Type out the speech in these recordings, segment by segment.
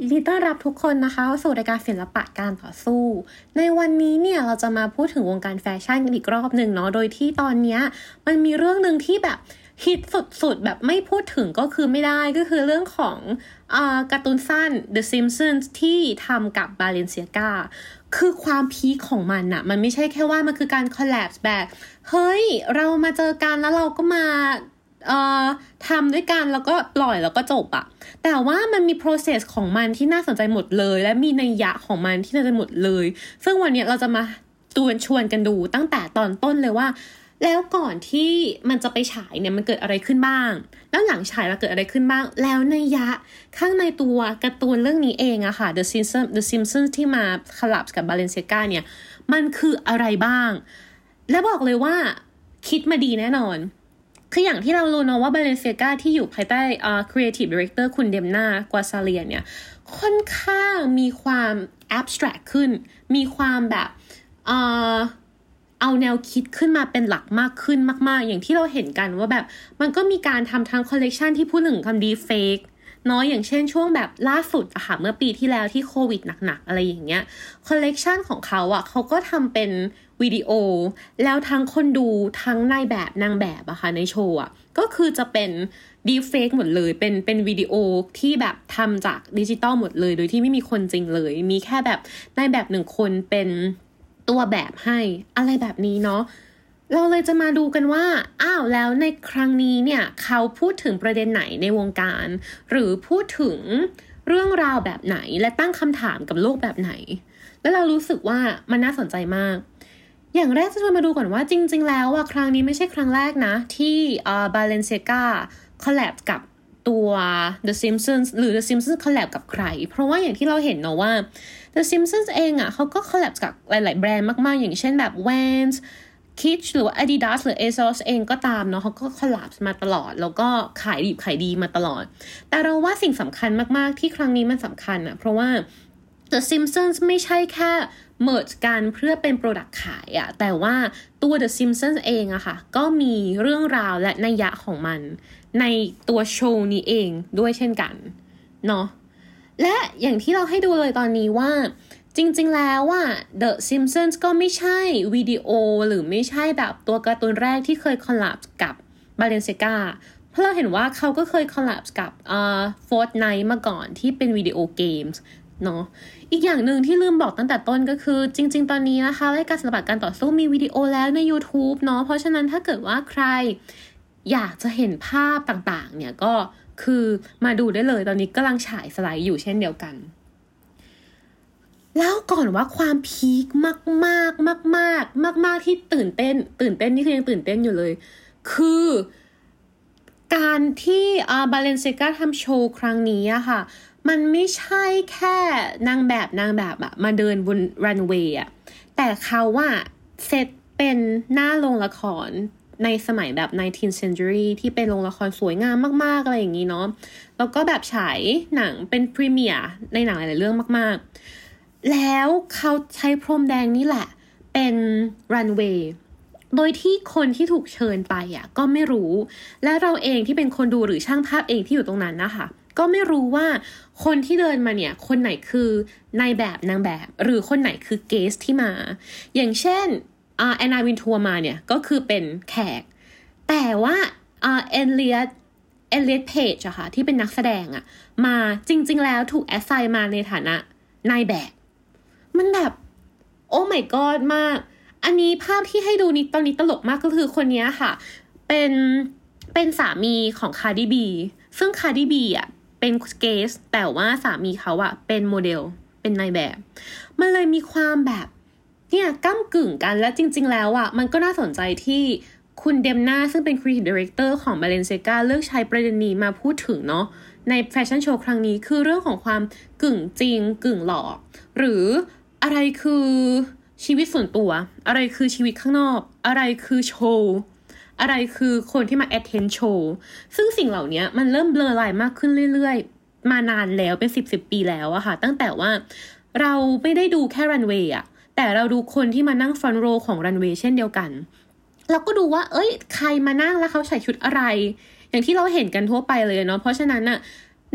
ยินดีต้อนรับทุกคนนะคะเข้าสู่รายการศิลปะการต่อสู้ ในวันนี้เนี่ยเราจะมาพูดถึงวงการแฟชั่นกันอีกรอบหนึ่งเนาะ โดยที่ตอนเนี้ยมันมีเรื่องหนึ่งที่แบบฮิตสุดๆ แบบไม่พูดถึงก็คือไม่ได้ก็คือเรื่องของอการ์ตูนสั้น The Simpsons ที่ทำกับ Balenciaga คือความพีคของมันอะมันไม่ใช่แค่ว่ามันคือการคอลล p แบบ เฮ้ย เรามาเจอกันแล้วเราก็มา ทำด้วยกันแล้วก็ปล่อยแล้วก็จบอะแต่ว่ามันมี process ของมันที่น่าสนใจหมดเลย และมีนัยยะของมันที่น่าสนใจหมดเลย ซึ่งวันนี้เราจะมาตวนชวนกันดูตั้งแต่ตอนต้นเลยว่า แล้วก่อนที่มันจะไปฉายเนี่ยมันเกิดอะไรขึ้นบ้าง แล้วหลังฉายแล้วเกิดอะไรขึ้นบ้าง แล้วนัยยะข้างในตัวการ์ตูนเรื่องนี้เองอะค่ะ The Simpsons The Simpsons ที่มาคลลับกับ Balenciaga เนี่ยมันคืออะไรบ้าง และบอกเลยว่าคิดมาดีแน่นอน คืออย่างที่เรารู้เนาะว่า Balenciaga ที่อยู่ภายใต้ uh, Creative Director คุณ Demna Gvasalia เนี่ย ค่อนข้างมีความ abstract ขึ้น มีความแบบอ่าเอาแนวคิดขึ้นมาเป็นหลักมากขึ้นมาก ๆ อย่างที่เราเห็นกันว่าแบบมันก็มีการทำทั้งคอลเลกชันที่พูดถึงความ deepfake เนาะอย่างเช่นช่วงแบบล่าสุดอะค่ะเมื่อปีที่แล้วที่โควิดหนักๆ อะไรอย่างเงี้ยคอลเลกชันของเขาอะเขาก็ทำเป็นวิดีโอ แล้วทั้งคนดูทั้งนายแบบนางแบบอะค่ะในโชว์อะก็คือจะเป็น deepfake หมดเลยเป็นเป็นวิดีโอที่แบบทำจากดิจิตอลหมดเลย โดยที่ไม่มีคนจริงเลย มีแค่แบบนายแบบหนึ่งคนเป็นตัวแบบให้อะไรแบบนี้เนาะ เราเลยจะมาดูกันว่า อ้าวแล้วในครั้งนี้เนี่ยเขาพูดถึงประเด็นไหนในวงการ หรือพูดถึงเรื่องราวแบบไหนและตั้งคำถามกับโลกแบบไหน แล้วเรารู้สึกว่ามันน่าสนใจมาก อย่างแรกจะชวนมาดูก่อนว่าจริง ๆ แล้วว่าครั้งนี้ไม่ใช่ครั้งแรกนะ ที่ Balenciaga collab กับตัว The Simpsons หรือ The Simpsons collab กับใคร เพราะว่าอย่างที่เราเห็นเนาะว่า The Simpsons เองอะ่ะเขาก็ collab กับหลาย ๆ แบรนด์มาก ๆ อย่างเช่นแบบ Vans k i t c h หรือว่า Adidas หรือ ASOS เองก็ตามเนาะเขาก็ collab มาตลอด แล้วก็ขายดีขายดีมาตลอด แต่เราว่าสิ่งสำคัญมาก ๆ ที่ครั้งนี้มันสำคัญอะเพราะว่า The Simpsons ไม่ใช่แค่ merge กันเพื่อเป็น product ขายอะแต่ว่าตัว The Simpsons เองอะค่ะ ก็มีเรื่องราวและนัยยะของมัน ในตัวโชว์นี้เองด้วยเช่นกันเนาะและอย่างที่เราให้ดูเลยตอนนี้ว่า จริงๆแล้วว่า The Simpsons ก็ไม่ใช่วิดีโอหรือไม่ใช่แบบตัวการ์ตูนแรกที่เคยคอลลับกับ Balenciaga เพราะเราเห็นว่าเขาก็เคยคอลลับกับ uh, Fortnite มาก่อนที่เป็นวิดีโอเกมส์เนาะอีกอย่างหนึ่งที่ลืมบอกตั้งแต่ต้นก็คือ จริง ๆ ตอนนี้นะคะรายการศิลปะการต่อสู้มีวิดีโอแล้วใน YouTube เนาะเพราะฉะนั้นถ้าเกิดว่าใครอยากจะเห็นภาพต่างๆ เนี่ยก็คือมาดูได้เลยตอนนี้กำลังฉายสไลด์อยู่เช่นเดียวกัน แล้วก่อนว่าความพีคมากมากมากมากมากมากที่ตื่นเต้น ตื่นเต้นนี่คือยังตื่นเต้นอยู่เลย คือการที่อาบาเลนเซกาทำโชว์ครั้งนี้อะค่ะ มันไม่ใช่แค่นางแบบนางแบบอะมาเดินบนรันเวย์อะแต่เขาว่าเซตเป็นหน้าโรงละครในสมัยแบบ 19th century ที่เป็นโรงละครสวยงามมาก ๆ อะไรอย่างนี้เนาะ แล้วก็แบบฉายหนังเป็นพรีเมียร์ในหนังหลาย ๆ เรื่องมาก ๆ แล้วเขาใช้พรมแดงนี่แหละ เป็นรันเวย์โดยที่คนที่ถูกเชิญไปอะก็ไม่รู้ และเราเองที่เป็นคนดูหรือช่างภาพเองที่อยู่ตรงนั้นนะคะ ก็ไม่รู้ว่าคนที่เดินมาเนี่ย คนไหนคือนายแบบนางแบบ หรือคนไหนคือเกสที่มา อย่างเช่นอ่าแอนนาวินทัวร์มาเนี่ย ก็คือเป็นแขก แต่ว่าอ่าเอเลียเอเลียเพจอะค่ะที่เป็นนักแสดงอะมาจริง ๆ แล้วถูก assign มาในฐานะนายแบบ มันแบบ oh my god มาก อันนี้ภาพที่ให้ดูนี้ตอนนี้ตลกมากก็คือคนนี้ค่ะ เป็นเป็นสามีของ Cardi B ซึ่ง Cardi B อะเป็น guest แต่ว่าสามีเขาอะเป็นโมเดล เป็นนายแบบ มันเลยมีความแบบเนี่ยก้ากึ่งกันและจริง ๆ แล้วอะมันก็น่าสนใจที่คุณ Demna ซึ่งเป็น Creative Director ของ Balenciaga เลือกใช้ประเด็นนี้มาพูดถึงเนาะในแฟชั่นโชว์ครั้งนี้คือเรื่องของความกึ่งจริงกึ่งหลอก หรือ อะไรคือชีวิตส่วนตัว อะไรคือชีวิตข้างนอก อะไรคือโชว์อะไรคือคนที่มา attend show ซึ่งสิ่งเหล่านี้มันเริ่ม blur line มากขึ้นเรื่อยๆ มานานแล้วเป็นสิบสิบปีแล้วอะค่ะ ตั้งแต่ว่าเราไม่ได้ดูแค่รันเวย์อะแต่เราดูคนที่มานั่งฟรอนโรของรันเวย์เช่นเดียวกัน เราก็ดูว่า เอ้ย ใครมานั่งแล้วเขาใส่ชุดอะไร อย่างที่เราเห็นกันทั่วไปเลยเนาะเพราะฉะนั้นอะ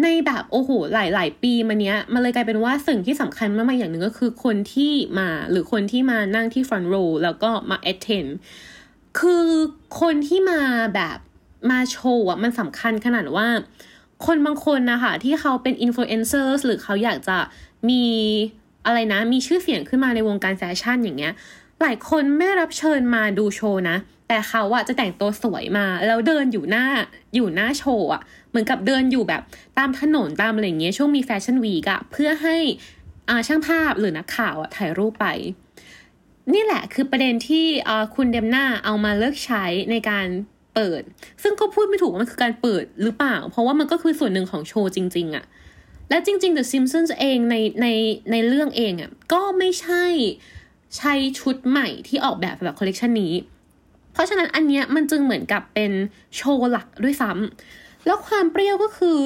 ในแบบโอ้โหหลาย ๆ ปีมาเนี้ยมันเลยกลายเป็นว่าสิ่งที่สำคัญมากๆอย่างหนึ่งก็คือคนที่มาหรือคนที่มานั่งที่ front row แล้วก็มา attend คือคนที่มาแบบมาโชว์อะมันสำคัญขนาดว่า คนบางคนนะคะที่เขาเป็น influencers หรือเขาอยากจะมีอะไรนะ มีชื่อเสียงขึ้นมาในวงการแฟชั่นอย่างเงี้ย หลายคนไม่รับเชิญมาดูโชว์นะ แต่เขาอะจะแต่งตัวสวยมา แล้วเดินอยู่หน้าอยู่หน้าโชว์อะ เหมือนกับเดินอยู่แบบตามถนนตามอะไรเงี้ยช่วงมีแฟชั่นวีกอะเพื่อให้อ่าช่างภาพหรือนักข่าวอะถ่ายรูปไป นี่แหละคือประเด็นที่คุณเดมนาเอามาเลิกใช้ในการเปิด ซึ่งก็พูดไม่ถูกว่ามันคือการเปิดหรือเปล่า เพราะว่ามันก็คือส่วนหนึ่งของโชว์จริง ๆอะและจริงๆ The Simpsons เองในในในเรื่องเองอะก็ไม่ใช่ใช้ชุดใหม่ที่ออกแบบแบบคอลเลกชันนี้ เพราะฉะนั้นอันเนี้ยมันจึงเหมือนกับเป็นโชว์หลักด้วยซ้ำ แล้วความเปรี้ยวก็คือ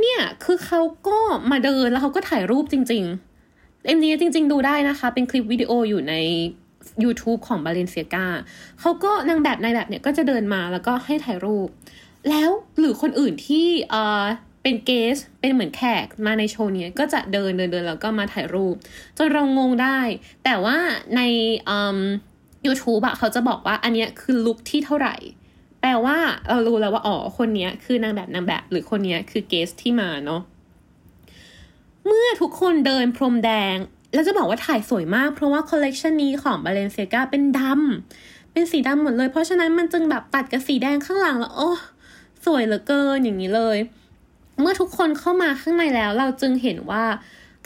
เนี่ยคือเขาก็มาเดินแล้วเขาก็ถ่ายรูปจริง ๆ เอ็มนี้จริง ๆ ดูได้นะคะ เป็นคลิปวิดีโออยู่ใน YouTube ของบาเลนเซียกาเขาก็นางแบบนายแบบเนี่ยก็จะเดินมาแล้วก็ให้ถ่ายรูป แล้วหรือคนอื่นที่เออเป็นเกส เป็นเหมือนแขกมาในโชว์นี้ก็จะเดินเดินเดินแล้วก็มาถ่ายรูป จนเรางงได้ แต่ว่าในอืม YouTube อะเขาจะบอกว่าอันเนี้ยคือลุคที่เท่าไหร่ แปลว่าเรารู้แล้วว่าอ๋อคนนี้คือนางแบบนางแบบ หรือคนนี้คือเกสที่มาเนาะเมื่อทุกคนเดินพรมแดง แล้วจะบอกว่าถ่ายสวยมาก เพราะว่าคอลเลกชันนี้ของ Balenciaga เป็นดำเป็นสีดำหมดเลย เพราะฉะนั้นมันจึงแบบตัดกับสีแดงข้างหลังแล้วโอ้สวยเหลือเกินอย่างนี้เลย เมื่อทุกคนเข้ามาข้างในแล้ว เราจึงเห็นว่า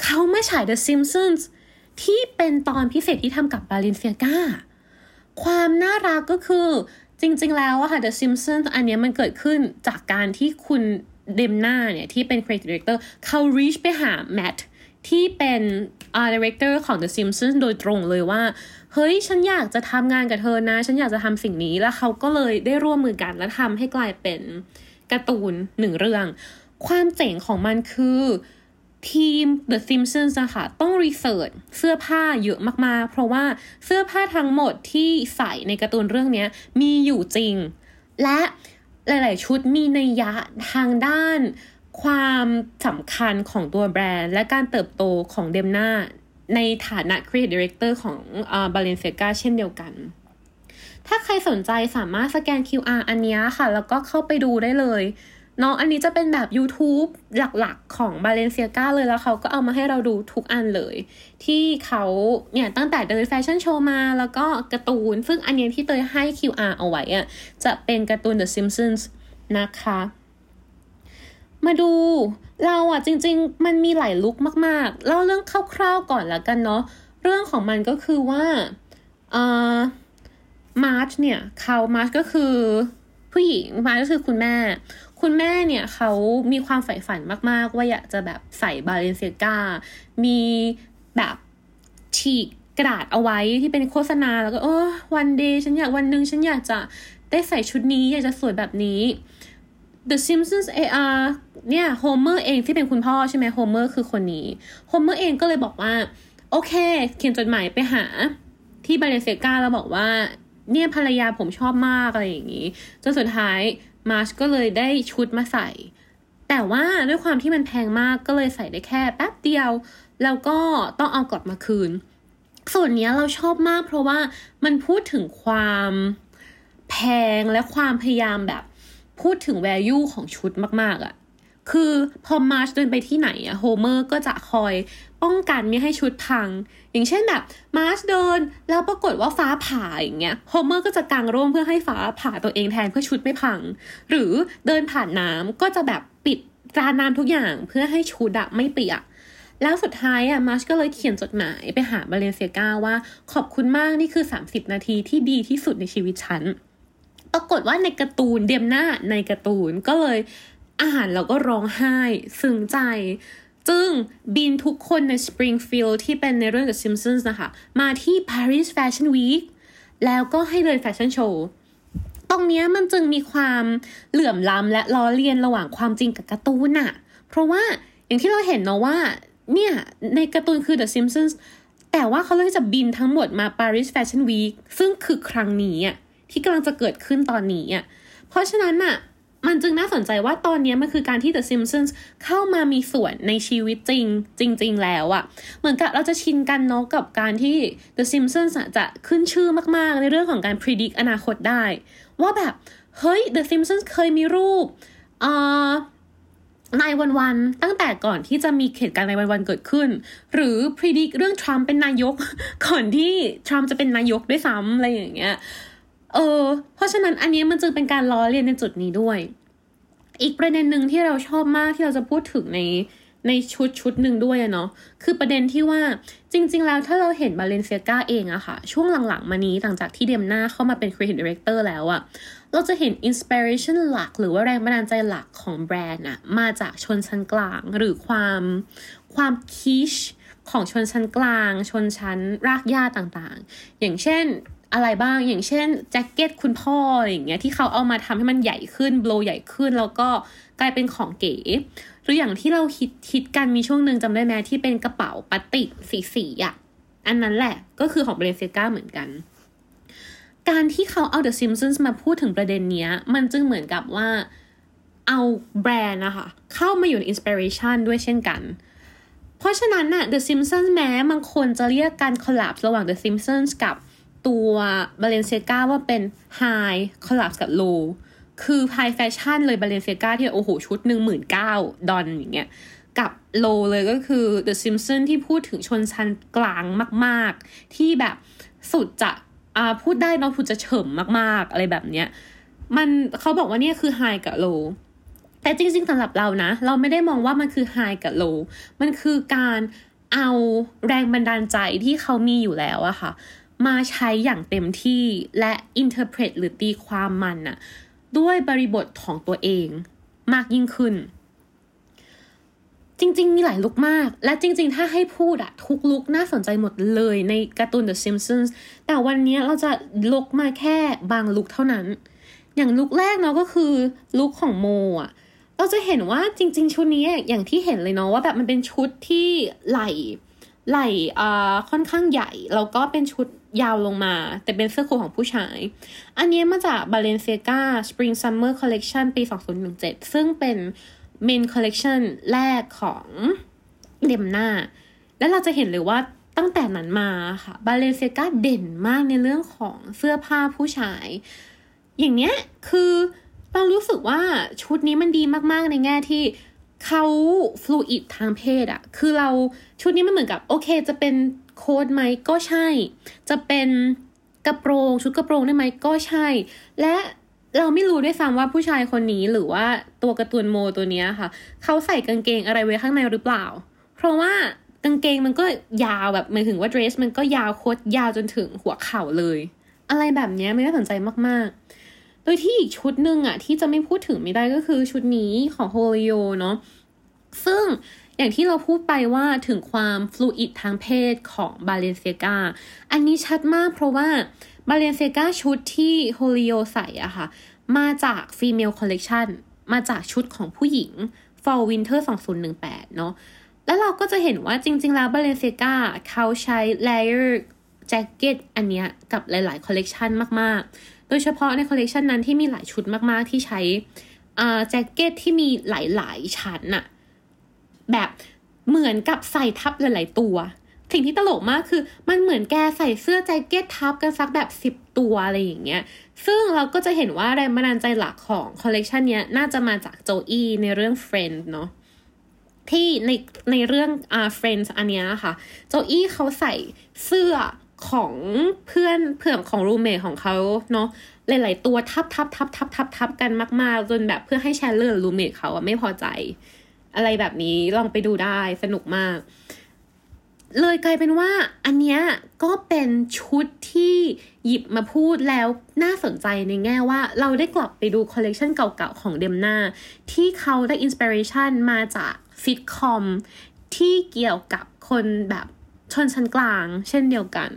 เขาไม่ฉาย The Simpsons ที่เป็นตอนพิเศษที่ทำกับ Balenciaga ความน่ารักก็คือ จริง ๆ แล้วอะค่ะ The Simpsons อันนี้มันเกิดขึ้นจากการที่คุณเดมนาเนี่ยที่เป็น creative director เขา reach ไปหาแมทที่เป็นอ่า director ของ The Simpsons โดยตรงเลยว่า เฮ้ย ฉันอยากจะทำงานกับเธอนะ ฉันอยากจะทำสิ่งนี้แล้วเขาก็เลยได้ร่วมมือกันและทำให้กลายเป็นการ์ตูนหนึ่งเรื่อง ความเจ๋งของมันคือ ทีม The Simpsons นะคะต้องรีเสิร์ชเสื้อผ้าเยอะมากๆ เพราะว่าเสื้อผ้าทั้งหมดที่ใส่ในการ์ตูนเรื่องนี้มีอยู่จริง และหลาย ๆ ชุดมีนัยยะทางด้านความสำคัญของตัวแบรนด์ และการเติบโตของ Demna ในฐานะ Creative Director ของ Balenciaga เช่นเดียวกัน ถ้าใครสนใจสามารถสแกน QR อันนี้ค่ะ แล้วก็เข้าไปดูได้เลย เนาะอันนี้จะเป็นแบบ YouTube หลักๆ ของ Balenciaga เลยแล้วเขาก็เอามาให้เราดูทุกอันเลย ที่เขาเนี่ยตั้งแต่เดินแฟชั่นโชว์มาแล้วก็การ์ตูน ซึ่งอันนี้ที่เตยให้ QR เอาไว้อะจะเป็นการ์ตูน The Simpsons นะคะ มาดูเราอะจริง ๆ มันมีหลายลุคมากๆเล่าเรื่องคร่าวๆก่อนละกันเนาะเรื่องของมันก็คือว่าเอ่อมาร์ชเนี่ยเขามาร์ชก็คือผู้หญิงมาร์ชก็คือคุณแม่ คุณแม่เนี่ยเขามีความใฝ่ฝันมาก ๆ ว่าอยากจะแบบใส่บาเลนเซียกามีแบบฉีกกระดาษเอาไว้ที่เป็นโฆษณาแล้วก็เออ one day ฉันอยากวันหนึ่งฉันอยากจะได้ใส่ชุดนี้ อยากจะสวยแบบนี้ The Simpsons AR เนี่ยโฮเมอร์เองที่เป็นคุณพ่อใช่ไหมโฮเมอร์คือคนนี้โฮเมอร์เองก็เลยบอกว่า โอเค เขียนจดหมายไปหาที่บาเลนเซียกาแล้วบอกว่า เนี่ยภรรยาผมชอบมากอะไรอย่างนี้จนสุดท้าย มาร์ชก็เลยได้ชุดมาใส่ แต่ว่าด้วยความที่มันแพงมากก็เลยใส่ได้แค่แป๊บเดียว แล้วก็ต้องเอากลับมาคืน ส่วนนี้เราชอบมาก เพราะว่ามันพูดถึงความแพงและความพยายามแบบพูดถึง value ของชุดมาก ๆอะ่ะคือพอมาร์ชเดินไปที่ไหนอะโฮเมอร์ก็จะคอย ป้องกันไม่ให้ชุดพัง อย่างเช่นแบบมาร์ชเดิน แล้วปรากฏว่าฟ้าผ่าอย่างเงี้ยโฮเมอร์ก็จะกางร่มเพื่อให้ฟ้าผ่าตัวเองแทนเพื่อชุดไม่พัง หรือเดินผ่านน้ำก็จะแบบปิดจานน้ำทุกอย่างเพื่อให้ชุดอะไม่เปียกแล้วสุดท้ายอะมาร์ชก็เลยเขียนจดหมายไปหาบาเลนเซียกาว่า ขอบคุณมากนี่คือ 30 นาทีที่ดีที่สุดในชีวิตฉัน ปรากฏว่าในการ์ตูนเดียมหน้าในการ์ตูนก็เลยอ่านแล้วก็ร้องไห้ ซึ้งใจ จึงบินทุกคนใน Springfield ที่เป็นในเรื่อง The Simpsons นะคะ มาที่ Paris Fashion Week แล้วก็ให้เดินแฟชั่นโชว์ ตรงนี้มันจึงมีความเหลื่อมล้ำและล้อเลียนระหว่างความจริงกับการ์ตูนอะเพราะว่าอย่างที่เราเห็นเนาะว่า เนี่ย ในการ์ตูนคือ The Simpsons แต่ว่าเขาเลยจะบินทั้งหมดมา Paris Fashion Week ซึ่งคือครั้งนี้อะที่กำลังจะเกิดขึ้นตอนนี้อะเพราะฉะนั้นอะ มันจึงน่าสนใจว่าตอนนี้มันคือการที่ The Simpsons เข้ามามีส่วนในชีวิตจริง จริง ๆ แล้วอะเหมือนกับเราจะชินกันเนาะกับการที่ The Simpsons จะขึ้นชื่อมาก ๆ ในเรื่องของการ predict อนาคตได้ ว่าแบบ เฮ้ย The Simpsons เคยมีรูปอ่านายวันวันตั้งแต่ก่อนที่จะมีเหตุการณ์ในวันวันเกิดขึ้น หรือ predict เรื่องทรัมป์เป็นนายก ก่อนที่ทรัมป์จะเป็นนายกด้วยซ้ำอะไรอย่างเงี้ย เออ เพราะฉะนั้นอันนี้มันจึงเป็นการล้อเลียนในจุดนี้ด้วย อีกประเด็นหนึ่งที่เราชอบมากที่เราจะพูดถึงในในชุดชุดหนึ่งด้วยเนาะคือประเด็นที่ว่าจริง ๆ แล้วถ้าเราเห็นบาเลนเซียกาเองอะค่ะ ช่วงหลัง ๆ มานี้หลังจากที่เดมหน้าเข้ามาเป็น creative director แล้วอะเราจะเห็น inspiration หลัก หรือว่าแรงบันดาลใจหลักของแบรนด์อะมาจากชนชั้นกลาง หรือความความคิชของชนชั้นกลาง ชนชั้นรากหญ้าต่างๆ อย่างเช่น อะไรบ้าง อย่างเช่นแจ็คเก็ตคุณพ่ออะไรอย่างเงี้ยที่เขาเอามาทำให้มันใหญ่ขึ้นโบลใหญ่ขึ้น แล้วก็กลายเป็นของเก๋หรืออย่างที่เราคิดคิดกันมีช่วงหนึ่งจำได้ไหมที่เป็นกระเป๋าพลาสติกสีสีอะอันนั้นแหละก็คือของบาเลนเซกาเหมือนกัน การที่เขาเอา The Simpsons มาพูดถึงประเด็นเนี้ย มันจึงเหมือนกับว่าเอาแบรนด์นะคะเข้ามาอยู่ใน inspiration ด้วยเช่นกันเพราะฉะนั้นน่ะ The Simpsons แม้บางคนจะเรียกการ collab ระหว่าง The Simpsons กับ ตัวบาเลนเซกาว่าเป็น High collab กับ Low คือ High Fashion เลยบาเลนเซกาที่โอ้โห ชุดหนึ่งหมื่นเก้าดอนอย่างเงี้ยกับ Low เลยก็คือ The Simpsons ที่พูดถึงชนชั้นกลางมาก ๆ ที่แบบสุดจะอ่าพูดได้เนาะพูดจะเฉิ่มมาก ๆ อะไรแบบเนี้ยมันเขาบอกว่าเนี่ยคือ High กับ Low แต่จริง ๆสำหรับเรานะ เราไม่ได้มองว่ามันคือ High กับ Low มันคือการเอาแรงบันดาลใจที่เขามีอยู่แล้วอะค่ะ มาใช้อย่างเต็มที่และ interpret หรือตีความมันอะด้วยบริบทของตัวเองมากยิ่งขึ้น จริง ๆ มีหลายลุกมาก และจริง ๆ ถ้าให้พูดอะทุกลุกน่าสนใจหมดเลยในการ์ตูน The Simpsons แต่วันนี้เราจะลุกมาแค่บางลุกเท่านั้น อย่างลุกแรกเนาะก็คือลุกของโมอะเราจะเห็นว่าจริง ๆ ชุดนี้อย่างที่เห็นเลยเนาะว่าแบบมันเป็นชุดที่ไหลไหลอ่าค่อนข้างใหญ่ แล้วก็เป็นชุด ยาวลงมา แต่เป็นเสื้อโค้ทของผู้ชาย อันนี้มาจาก Balenciaga Spring Summer Collection ปี 2017 ซึ่งเป็น Main Collection แรกของเดมนาแล้วเราจะเห็นเลยว่าตั้งแต่นั้นมาค่ะ Balenciaga เด่นมากในเรื่องของเสื้อผ้าผู้ชาย อย่างเนี้ยคือเรารู้สึกว่าชุดนี้มันดีมากๆในแง่ที่ เขาฟลูอิดทางเพศอะคือเราชุดนี้มันเหมือนกับ โอเค จะเป็นโค้ดไหมก็ใช่ จะเป็นกระโปรงชุดกระโปรงได้ไหมก็ใช่ และเราไม่รู้ด้วยซ้ำว่าผู้ชายคนนี้หรือว่าตัวการ์ตูนโมตัวนี้ค่ะ เขาใส่กางเกงอะไรไว้ข้างในหรือเปล่า เพราะว่ากางเกงมันก็ยาวแบบหมายถึงว่าเดรส มันก็ยาวโคตรยาวจนถึงหัวเข่าเลย อะไรแบบนี้ไม่น่าสนใจมากๆ ยที่อีกชุดหนึ่งอะที่จะไม่พูดถึงไม่ได้ก็คือชุดนี้ของโฮลิโอเนาะซึ่งอย่างที่เราพูดไปว่าถึงความ fluid ทางเพศของบาเลนเซียกาอันนี้ชัดมากเพราะว่าบาเลนเซียกาชุดที่โฮลิโอใส่อะค่ะ มาจาก Female Collection มาจากชุดของผู้หญิง Fall Winter 2018 เนาะแล้วเราก็จะเห็นว่าจริง ๆ แล้วบาเลนเซียกาเขาใช้ layer แจ็คเก็ตอันเนี้ยกับหลาย ๆ คอลเลกชันมาก ๆ โดยเฉพาะในคอลเลกชันนั้นที่มีหลายชุดมากๆที่ใช้แจ็คเก็ตที่มีหลายๆ ชั้นอะแบบเหมือนกับใส่ทับหลายๆตัว สิ่งที่ตลกมากคือ มันเหมือนแกใส่เสื้อแจ็คเก็ตทับกันสักแบบสิบตัวอะไรอย่างเงี้ย ซึ่งเราก็จะเห็นว่าแรงบันดาลใจหลักของคอลเลกชันนี้น่าจะมาจากโจอี้ในเรื่อง Friends เนาะที่ในในเรื่องอ่า Friends อันเนี้ยค่ะ โจอี้เขาใส่เสื้อ ของเพื่อนเพื่อนของ roommate ของเขาเนาะหลาย ๆ ตัวทับทับทับทับทับทับกันมาก ๆ จนแบบเพื่อให้แชนด์เลอร์ roommate เขาอะไม่พอใจ อะไรแบบนี้ลองไปดูได้สนุกมาก เลยกลายเป็นว่า อันเนี้ยก็เป็นชุดที่หยิบมาพูดแล้วน่าสนใจในแง่ว่าเราได้กลับไปดูคอลเลกชันเก่า ๆ ของเดมนาที่เขาได้ inspiration มาจากซิทคอมที่เกี่ยวกับคนแบบ ชนชั้นกลาง เช่นเดียวกัน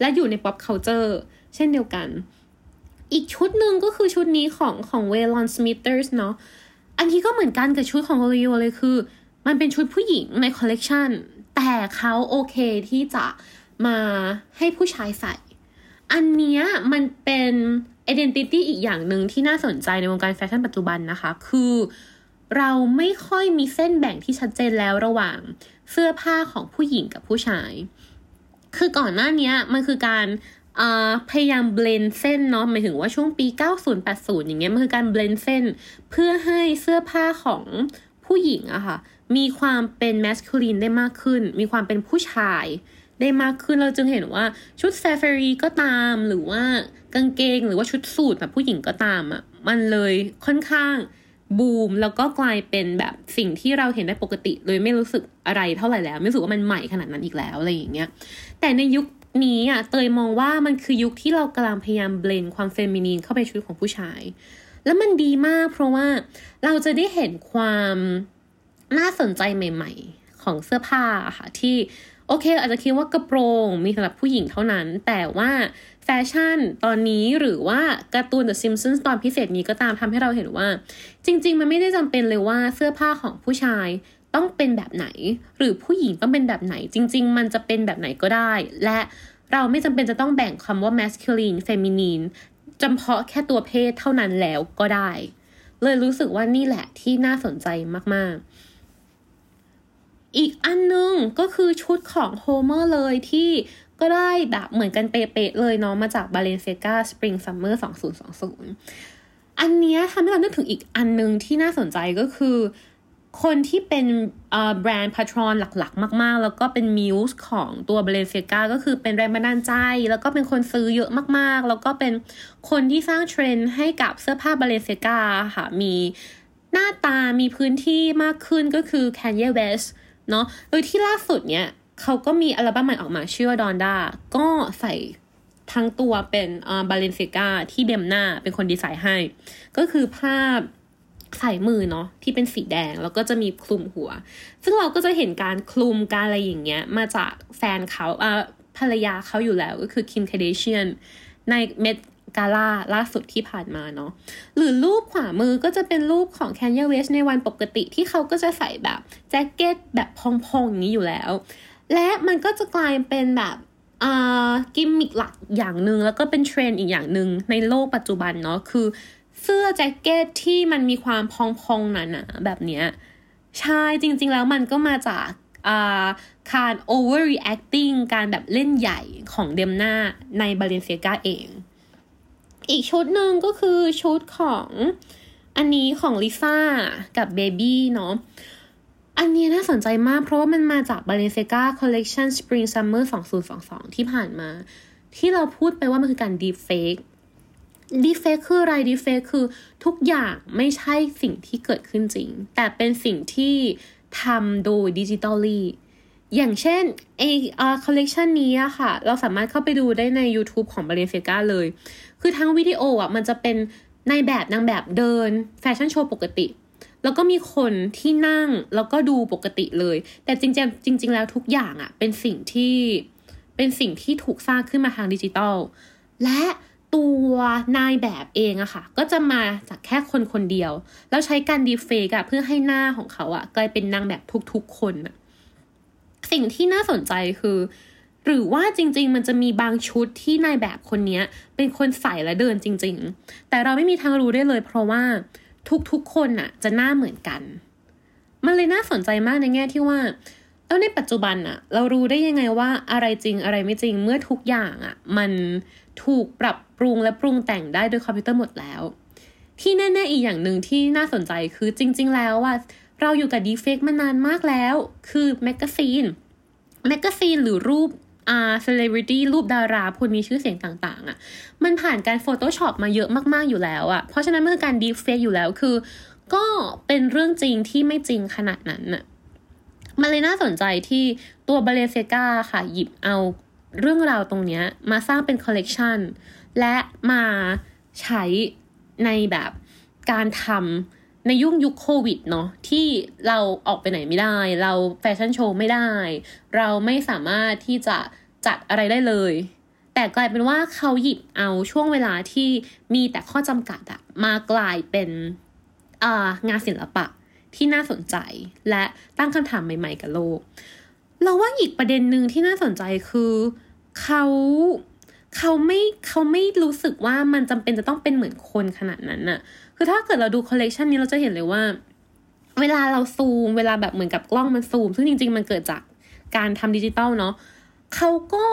และอยู่ใน pop culture เช่นเดียวกัน อีกชุดหนึ่งก็คือชุดนี้ของของเวลอนสมิเธอร์สเนาะอันนี้ก็เหมือนกันกับชุดของโอริโอเลยคือ มันเป็นชุดผู้หญิงในคอลเลกชันแต่เขาโอเคที่จะมาให้ผู้ชายใส่ อันเนี้ยมันเป็น identity อีกอย่างหนึ่งที่น่าสนใจในวงการแฟชั่นปัจจุบันนะคะ คือเราไม่ค่อยมีเส้นแบ่งที่ชัดเจนแล้วระหว่าง เสื้อผ้าของผู้หญิงกับผู้ชาย คือก่อนหน้านี้มันคือการพยายาม blend เส้นเนาะหมายถึงว่าช่วงปี 90 80 อย่างเงี้ยมันคือการ blend เส้น เพื่อให้เสื้อผ้าของผู้หญิงอะค่ะมีความเป็นแมสคูลีนได้มากขึ้น มีความเป็นผู้ชายได้มากขึ้นเราจึงเห็นว่าชุดแซฟารีก็ตามหรือว่ากางเกงหรือว่าชุดสูทแบบผู้หญิงก็ตามอะมันเลยค่อนข้าง บูมแล้วก็กลายเป็นแบบสิ่งที่เราเห็นได้ปกติเลยไม่รู้สึกอะไรเท่าไหร่แล้ว ไม่รู้สึกว่ามันใหม่ขนาดนั้นอีกแล้วอะไรอย่างเงี้ยแต่ในยุคนี้อะเตยมองว่ามันคือยุคที่เรากำลังพยายามเบลนความเฟมินีนเข้าไปชุดของผู้ชาย แล้วมันดีมากเพราะว่าเราจะได้เห็นความน่าสนใจใหม่ ๆ ของเสื้อผ้าค่ะที่โอเค อาจจะคิดว่ากระโปรงมีสำหรับผู้หญิงเท่านั้น แต่ว่า แฟชั่นตอนนี้หรือว่าการ์ตูน The Simpsons ตอนพิเศษนี้ก็ตามทำให้เราเห็นว่า จริง ๆ มันไม่ได้จำเป็นเลยว่าเสื้อผ้าของผู้ชายต้องเป็นแบบไหน หรือผู้หญิงต้องเป็นแบบไหน จริง ๆ มันจะเป็นแบบไหนก็ได้ และเราไม่จำเป็นจะต้องแบ่งคำว่า masculine feminine จำเพาะแค่ตัวเพศเท่านั้นแล้วก็ได้ เลยรู้สึกว่านี่แหละที่น่าสนใจมาก ๆ อีกอันนึงก็คือชุดของโฮเมอร์เลยที่ ก็ได้แบบเหมือนกันเป๊ะๆเลยเนาะมาจากบาเลนเซกา Spring Summer 2020 อันนี้ทำให้เรานึกถึงอีกอันนึงที่น่าสนใจก็คือ คนที่เป็นแบรนด์ patron หลักๆ มากๆ แล้วก็เป็น muse ของตัวบาเลนเซกาก็คือเป็นแรงบันดาลใจ แล้วก็เป็นคนซื้อเยอะมากๆ แล้วก็เป็นคนที่สร้างเทรนด์ให้กับเสื้อผ้าบาเลนเซกาค่ะมีหน้าตามีพื้นที่มากขึ้นก็คือ Kanye West เนาะโดยที่ล่าสุดเนี่ย เขาก็มีอัลบั้มใหม่ออกมาชื่อว่า Donda ก็ใส่ทั้งตัวเป็นบาเลนเซกาที่เดมหน้าเป็นคนดีไซน์ให้ ก็คือภาพซ้ายมือเนาะที่เป็นสีแดงแล้วก็จะมีคลุมหัว ซึ่งเราก็จะเห็นการคลุมการอะไรอย่างเงี้ย มาจากแฟนเขาภรรยาเขาอยู่แล้วก็คือ Kim Kardashian ใน Met Gala ล่าสุดที่ผ่านมาเนาะหรือรูปขวามือก็จะเป็นรูปของ Kanye West ในวันปกติที่เขาก็จะใส่แบบแจ็คเก็ตแบบพองๆอย่างนี้อยู่แล้ว และมันก็จะกลายเป็นแบบอ่ากิมมิกหลักอย่างหนึ่งแล้วก็เป็นเทรนด์อีกอย่างหนึ่งในโลกปัจจุบันเนาะคือเสื้อแจ็คเก็ตที่มันมีความพองๆหนาๆแบบเนี้ยใช่จริงๆแล้วมันก็มาจากการ overreacting การแบบเล่นใหญ่ของเดมหน้าในบาเลนเซียกาเอง อีกชุดหนึ่งก็คือชุดของอันนี้ของลิซ่ากับเบบี้เนาะ นนี้น่าสนใจมากเพราะว่ามันมาจาก Balenciaga Collection Spring Summer 2022 ที่ผ่านมา ที่เราพูดไปว่ามันคือการ deep fake deep fake คืออะไร deep fake คือทุกอย่างไม่ใช่สิ่งที่เกิดขึ้นจริง แต่เป็นสิ่งที่ทำโดย digitally อย่างเช่นไอคอลเลกชันนี้อะค่ะ เราสามารถเข้าไปดูได้ใน YouTube ของ Balenciaga เลย คือทั้งวิดีโออะมันจะเป็นในแบบนางแบบเดินแฟชั่นโชว์ปกติ แล้วก็มีคนที่นั่งแล้วก็ดูปกติเลย แต่จริงๆจริง ๆ แล้วทุกอย่างอะเป็นสิ่งที่เป็นสิ่งที่ถูกสร้างขึ้นมาทางดิจิตอลและตัวนายแบบเองอะค่ะ ก็จะมาจากแค่คนคนเดียว แล้วใช้การดีเฟกอะเพื่อให้หน้าของเขาอะกลายเป็นนางแบบทุกๆคนอะสิ่งที่น่าสนใจคือ หรือว่าจริง ๆ มันจะมีบางชุดที่นายแบบคนนี้เป็นคนใส่และเดินจริง ๆ แต่เราไม่มีทางรู้ได้เลย เพราะว่า ทุกๆคนน่ะ จะหน้าเหมือนกัน มันเลยน่าสนใจมากในแง่ที่ว่าแล้วในปัจจุบันอะเรารู้ได้ยังไงว่าอะไรจริงอะไรไม่จริงเมื่อทุกอย่างอะมันถูกปรับปรุงและปรุงแต่งได้โดยคอมพิวเตอร์หมดแล้ว ที่แน่ๆอีกอย่างหนึ่งที่น่าสนใจคือจริง ๆ แล้วว่าเราอยู่กับ deepfake มานานมากแล้ว คือ magazine magazine หรือรูป อ่าเซเลบริตี้รูปดาราคนมีชื่อเสียงต่างๆอะ่ะ มันผ่านการ Photoshop มาเยอะมากๆอยู่แล้วอะ่ะ เพราะฉะนั้นเมื่อการ deepfake อยู่แล้วคือ ก็เป็นเรื่องจริงที่ไม่จริงขนาดนั้นน่ะ มันเลยน่าสนใจที่ตัว Balenciaga ค่ะ หยิบเอาเรื่องราวตรงนี้มาสร้างเป็นคอลเลกชันและมาใช้ในแบบการทำ ในยุ่งยุคโควิดเนาะที่เราออกไปไหนไม่ได้ เราแฟชั่นโชว์ไม่ได้ เราไม่สามารถที่จะจัดอะไรได้เลย แต่กลายเป็นว่าเขาหยิบเอาช่วงเวลาที่มีแต่ข้อจำกัดอะมากลายเป็นงานศิลปะที่น่าสนใจ และตั้งคำถามใหม่ ๆ กับโลก เราว่าอีกประเด็นหนึ่งที่น่าสนใจคือเขา เขาไม่เขาไม่รู้สึกว่ามันจำเป็นจะต้องเป็นเหมือนคนขนาดนั้นน่ะ คือถ้าเกิดเราดูคอลเลกชันนี้เราจะเห็นเลยว่า เวลาเราซูม เวลาแบบเหมือนกับกล้องมันซูม ซึ่งจริง ๆ มันเกิดจากการทำดิจิตอลเนาะเขาก็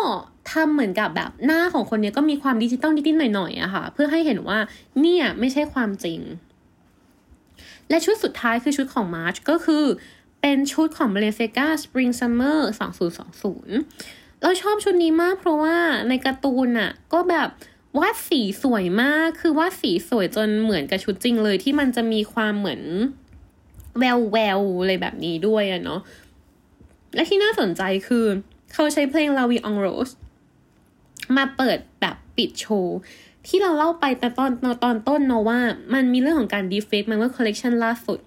ทำเหมือนกับแบบหน้าของคนนี้ก็มีความดิจิตอลนิดๆหน่อยๆอะค่ะ เพื่อให้เห็นว่าเนี่ยไม่ใช่ความจริง และชุดสุดท้ายคือชุดของมาร์ชก็คือเป็นชุดของ Balenciaga Spring Summer 2020 เราชอบชุดนี้มากเพราะว่าในการ์ตูนอะก็แบบวาดสีสวยมาก คือวาดสีสวยจนเหมือนกับชุดจริงเลยที่มันจะมีความเหมือนแววแววอะไรแบบนี้ด้วยอะเนาะ และที่น่าสนใจคือเขาใช้เพลง La Vie en Rose มาเปิดแบบปิดโชว์ที่เราเล่าไปแต่ตอนตอนต้นเนาะว่า มันมีเรื่องของการ deepfake มันเมื่อคอลเลกชันล่าสุด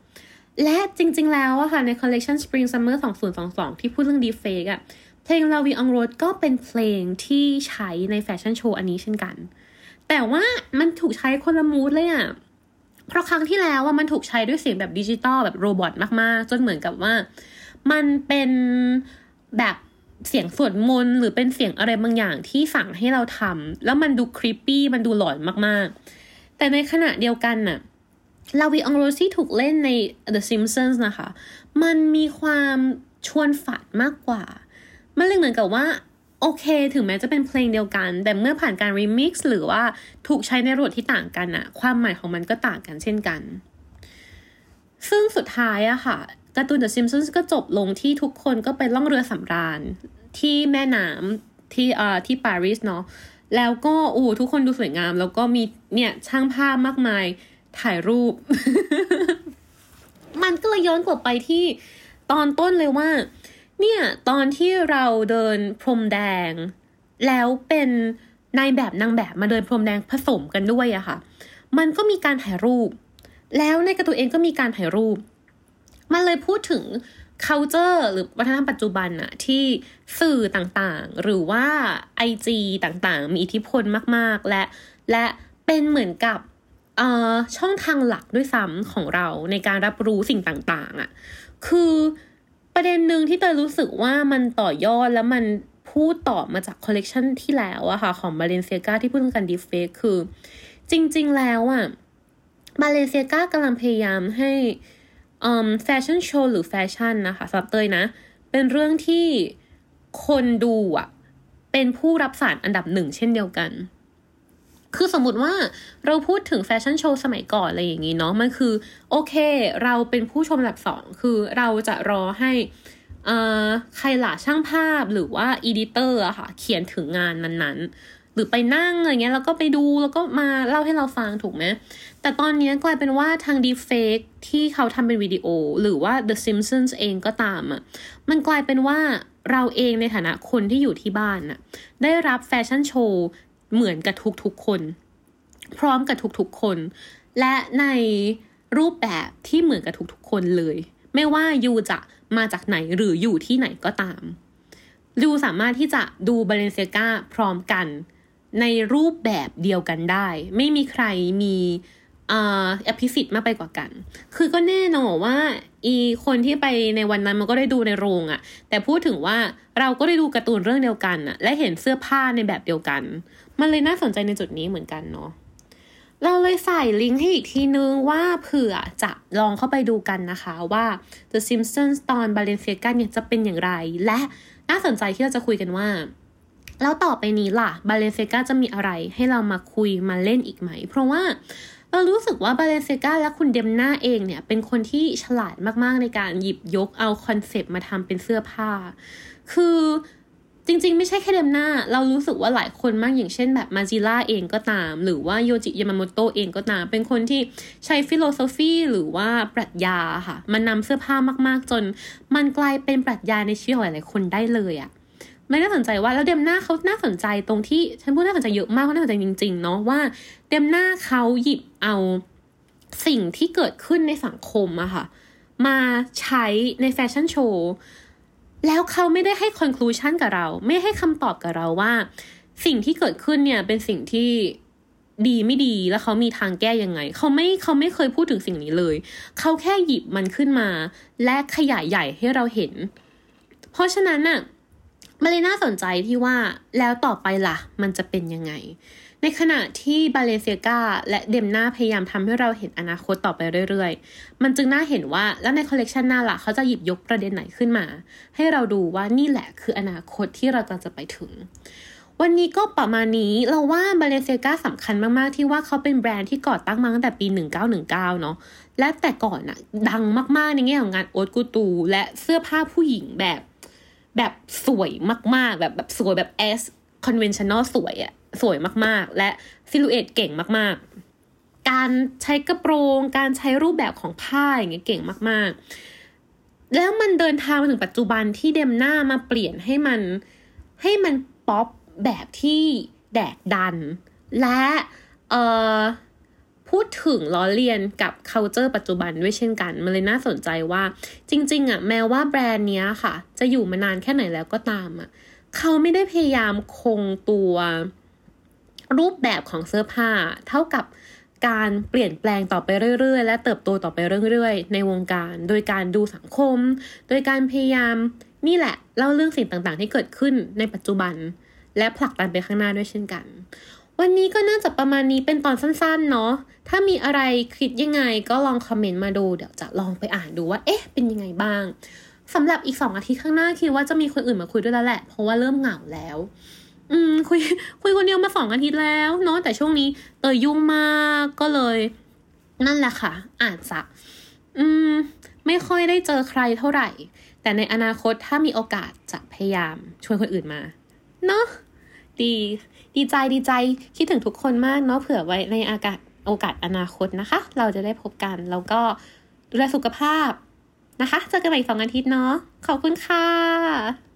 และจริง ๆ แล้วอะค่ะในคอลเลกชัน Spring Summer 2022 ที่พูดเรื่อง deepfake อะ เพลง La Vie en Rose ก็เป็นเพลงที่ใช้ในแฟชั่นโชว์อันนี้เช่นกัน แต่ว่ามันถูกใช้คนละ mood เลยอะเพราะครั้งที่แล้วว่ามันถูกใช้ด้วยเสียงแบบดิจิตอลแบบ robot มากๆ จนเหมือนกับว่า มันเป็นแบบเสียงสวดมนต์หรือเป็นเสียงอะไรบางอย่างที่สั่งให้เราทำแล้วมันดู creepy มันดูหลอนมากๆ แต่ในขณะเดียวกันน่ะ La Vie en Rose ถูกเล่นใน The Simpsons นะคะ มันมีความชวนฝันมากกว่า มันเลยเหมือนกับว่าโอเค ถึงแม้จะเป็นเพลงเดียวกัน แต่เมื่อผ่านการรีมิกซ์หรือว่าถูกใช้ในบริบทที่ต่างกันอะความหมายของมันก็ต่างกันเช่นกัน ซึ่งสุดท้ายอะค่ะการ์ตูน The Simpsons ก็จบลงที่ทุกคนก็ไปล่องเรือสำราญ ที่แม่น้ำที่อ่าที่ปารีสเนาะแล้วก็โอ้ทุกคนดูสวยงาม แล้วก็มีเนี่ยช่างภาพมากมายถ่ายรูป มันก็เลยย้อนกลับไปที่ตอนต้นเลยว่า เนี่ยตอนที่เราเดินพรมแดง แล้วเป็นนายแบบนางแบบมาเดินพรมแดงผสมกันด้วยอะค่ะ มันก็มีการถ่ายรูป แล้วในการ์ตูนเองก็มีการถ่ายรูป มันเลยพูดถึง culture หรือวัฒนธรรมปัจจุบันอะที่สื่อต่างๆ หรือว่า IG ต่างๆ มีอิทธิพลมากๆ และและเป็นเหมือนกับช่องทางหลักด้วยซ้ำของเราในการรับรู้สิ่งต่างๆอะคือ ประเด็นหนึ่งที่เตยรู้สึกว่ามันต่อยอดแล้วมันพูดต่อมาจากคอลเลกชันที่แล้วอะค่ะ ของ Balenciaga ที่พูดถึงการ deepfake คือ จริง ๆ แล้วอะ Balenciaga กำลังพยายามให้แฟชั่นโชว์หรือแฟชั่นนะคะสำหรับเตยนะ เป็นเรื่องที่คนดูอะเป็นผู้รับสารอันดับหนึ่งเช่นเดียวกัน คือสมมติว่าเราพูดถึงแฟชั่นโชว์สมัยก่อนอะไรอย่างนี้เนาะมันคือ โอเค เราเป็นผู้ชมอันดับสองคือเราจะรอให้ใครล่ะช่างภาพหรือว่า editor อะค่ะเขียนถึงงานนั้นๆ หรือไปนั่งอะไรเงี้ยแล้วก็ไปดูแล้วก็มาเล่าให้เราฟังถูกไหมแต่ตอนนี้กลายเป็นว่าทางดีเฟกที่เขาทำเป็นวิดีโอ หรือว่า The Simpsons เองก็ตามอะ่ะมันกลายเป็นว่าเราเองในฐานะคนที่อยู่ที่บ้านน่ะได้รับแฟชั่นโชว์ เหมือนกับทุกๆคน พร้อมกับทุกๆคน และในรูปแบบที่เหมือนกับทุกๆคนเลย ไม่ว่ายูจะมาจากไหนหรืออยู่ที่ไหนก็ตามยูสามารถที่จะดูบาเลนเซียกาพร้อมกัน ในรูปแบบเดียวกันได้ ไม่มีใครมีอ่าอภิสิทธิ์มากไปกว่ากัน คือก็แน่นอนว่าอีคนที่ไปในวันนั้นมันก็ได้ดูในโรงอะแต่พูดถึงว่าเราก็ได้ดูการ์ตูนเรื่องเดียวกันอะและเห็นเสื้อผ้าในแบบเดียวกัน มันเลยน่าสนใจในจุดนี้เหมือนกันเนาะเราเลยใส่ลิงก์ให้อีกทีนึงว่าเผื่อจะลองเข้าไปดูกันนะคะว่า The Simpsons ตอน Balenciaga เนี่ยจะเป็นอย่างไร และน่าสนใจที่เราจะคุยกันว่า แล้วต่อไปนี้ล่ะ Balenciaga จะมีอะไรให้เรามาคุยมาเล่นอีกไหม เพราะว่าเรารู้สึกว่า Balenciaga และคุณ Demna เองเนี่ย เป็นคนที่ฉลาดมากๆในการหยิบยกเอาคอนเซปต์มาทำเป็นเสื้อผ้า คือ จริงๆ ไม่ใช่แค่ Demna เรารู้สึกว่าหลายคนมากอย่างเช่นแบบ Margiela เองก็ตาม หรือว่า Yohji Yamamoto เองก็ตาม เป็นคนที่ใช้ philosophy หรือว่าปรัชญาค่ะมานำเสื้อผ้ามากๆ จน มันกลายเป็นปรัชญาในชีวิตของหลายๆคนได้เลยอะมันน่าสนใจว่าแล้ว Demna เขาน่าสนใจตรงที่ฉันพูดน่าสนใจเยอะมากเพราะน่าสนใจจริงๆเนาะว่า Demna เขาหยิบเอาสิ่งที่เกิดขึ้นในสังคมอะค่ะมาใช้ในแฟชั่นโชว์ แล้วเขาไม่ได้ให้ conclusion กับเรา ไม่ให้คำตอบกับเราว่า สิ่งที่เกิดขึ้นเนี่ยเป็นสิ่งที่ดีไม่ดีแล้วเขามีทางแก้ยังไง เขาไม่เขาไม่เคยพูดถึงสิ่งนี้เลย เขาแค่หยิบมันขึ้นมา และขยายใหญ่ให้เราเห็น เพราะฉะนั้นน่ะมันเลยน่าสนใจที่ว่าแล้วต่อไปล่ะ มันจะเป็นยังไง ในขณะที่บาเลเซียกาและเดมนาพยายามทำให้เราเห็นอนาคตต่อไปเรื่อยๆ มันจึงน่าเห็นว่าแล้วในคอลเลกชันหน้าล่ะเขาจะหยิบยกประเด็นไหนขึ้นมา ให้เราดูว่านี่แหละคืออนาคตที่เรากำลังจะไปถึง วันนี้ก็ประมาณนี้เราว่า Balenciaga สำคัญมากๆ ที่ว่าเขาเป็นแบรนด์ที่ก่อตั้งมาตั้งแต่ปี 1919 เนาะและแต่ก่อนอะดังมากๆในแง่ของงาน haute couture และเสื้อผ้าผู้หญิงแบบแบบสวยมากๆ แบบแบบสวยแบบ as conventional สวยอะ สวยมากๆ และ silhouette เก่งมากๆ การใช้กระโปรง การใช้รูปแบบของผ้าอย่างเงี้ยเก่งมากๆ แล้วมันเดินทางมาถึงปัจจุบันที่ Demna มาเปลี่ยนให้มันให้มันป๊อปแบบที่แดกดัน และเอ่อพูดถึงล้อเลียนกับ culture ปัจจุบันด้วยเช่นกัน มันเลยน่าสนใจว่าจริง ๆอะแม้ว่าแบรนด์เนี้ยค่ะ จะอยู่มานานแค่ไหนแล้วก็ตามอะเขาไม่ได้พยายามคงตัว รูปแบบของเสื้อผ้า เท่ากับการเปลี่ยนแปลงต่อไปเรื่อยๆ และเติบโตต่อไปเรื่อยๆ ในวงการ โดยการดูสังคม โดยการพยายามนี่แหละเล่าเรื่องสิ่งต่างๆ ที่เกิดขึ้นในปัจจุบัน และผลักดันไปข้างหน้าด้วยเช่นกัน วันนี้ก็น่าจะประมาณนี้เป็นตอนสั้นๆเนาะถ้ามีอะไรคิดยังไงก็ลองคอมเมนต์มาดูเดี๋ยวจะลองไปอ่านดูว่าเอ๊ะเป็นยังไงบ้างสำหรับอีกสองอาทิตย์ข้างหน้าคิดว่าจะมีคนอื่นมาคุยด้วยแล้วแหละ เพราะว่าเริ่มเหงาแล้ว อืมคุยคุยคนเดียวมาสองอาทิตย์แล้วเนาะแต่ช่วงนี้เตยยุ่งมากก็เลย นั่นแหละค่ะ อาจจะอืม ไม่ค่อยได้เจอใครเท่าไหร่ แต่ในอนาคตถ้ามีโอกาสจะพยายามชวนคนอื่นมา เนาะดี ดีใจดีใจคิดถึงทุกคนมากเนาะเผื่อไว้ในอากาศโอกาสอนาคตนะคะ เราจะได้พบกันแล้วก็ดูแลสุขภาพนะคะ เจอกันใหม่สองอาทิตย์เนาะขอบคุณค่ะ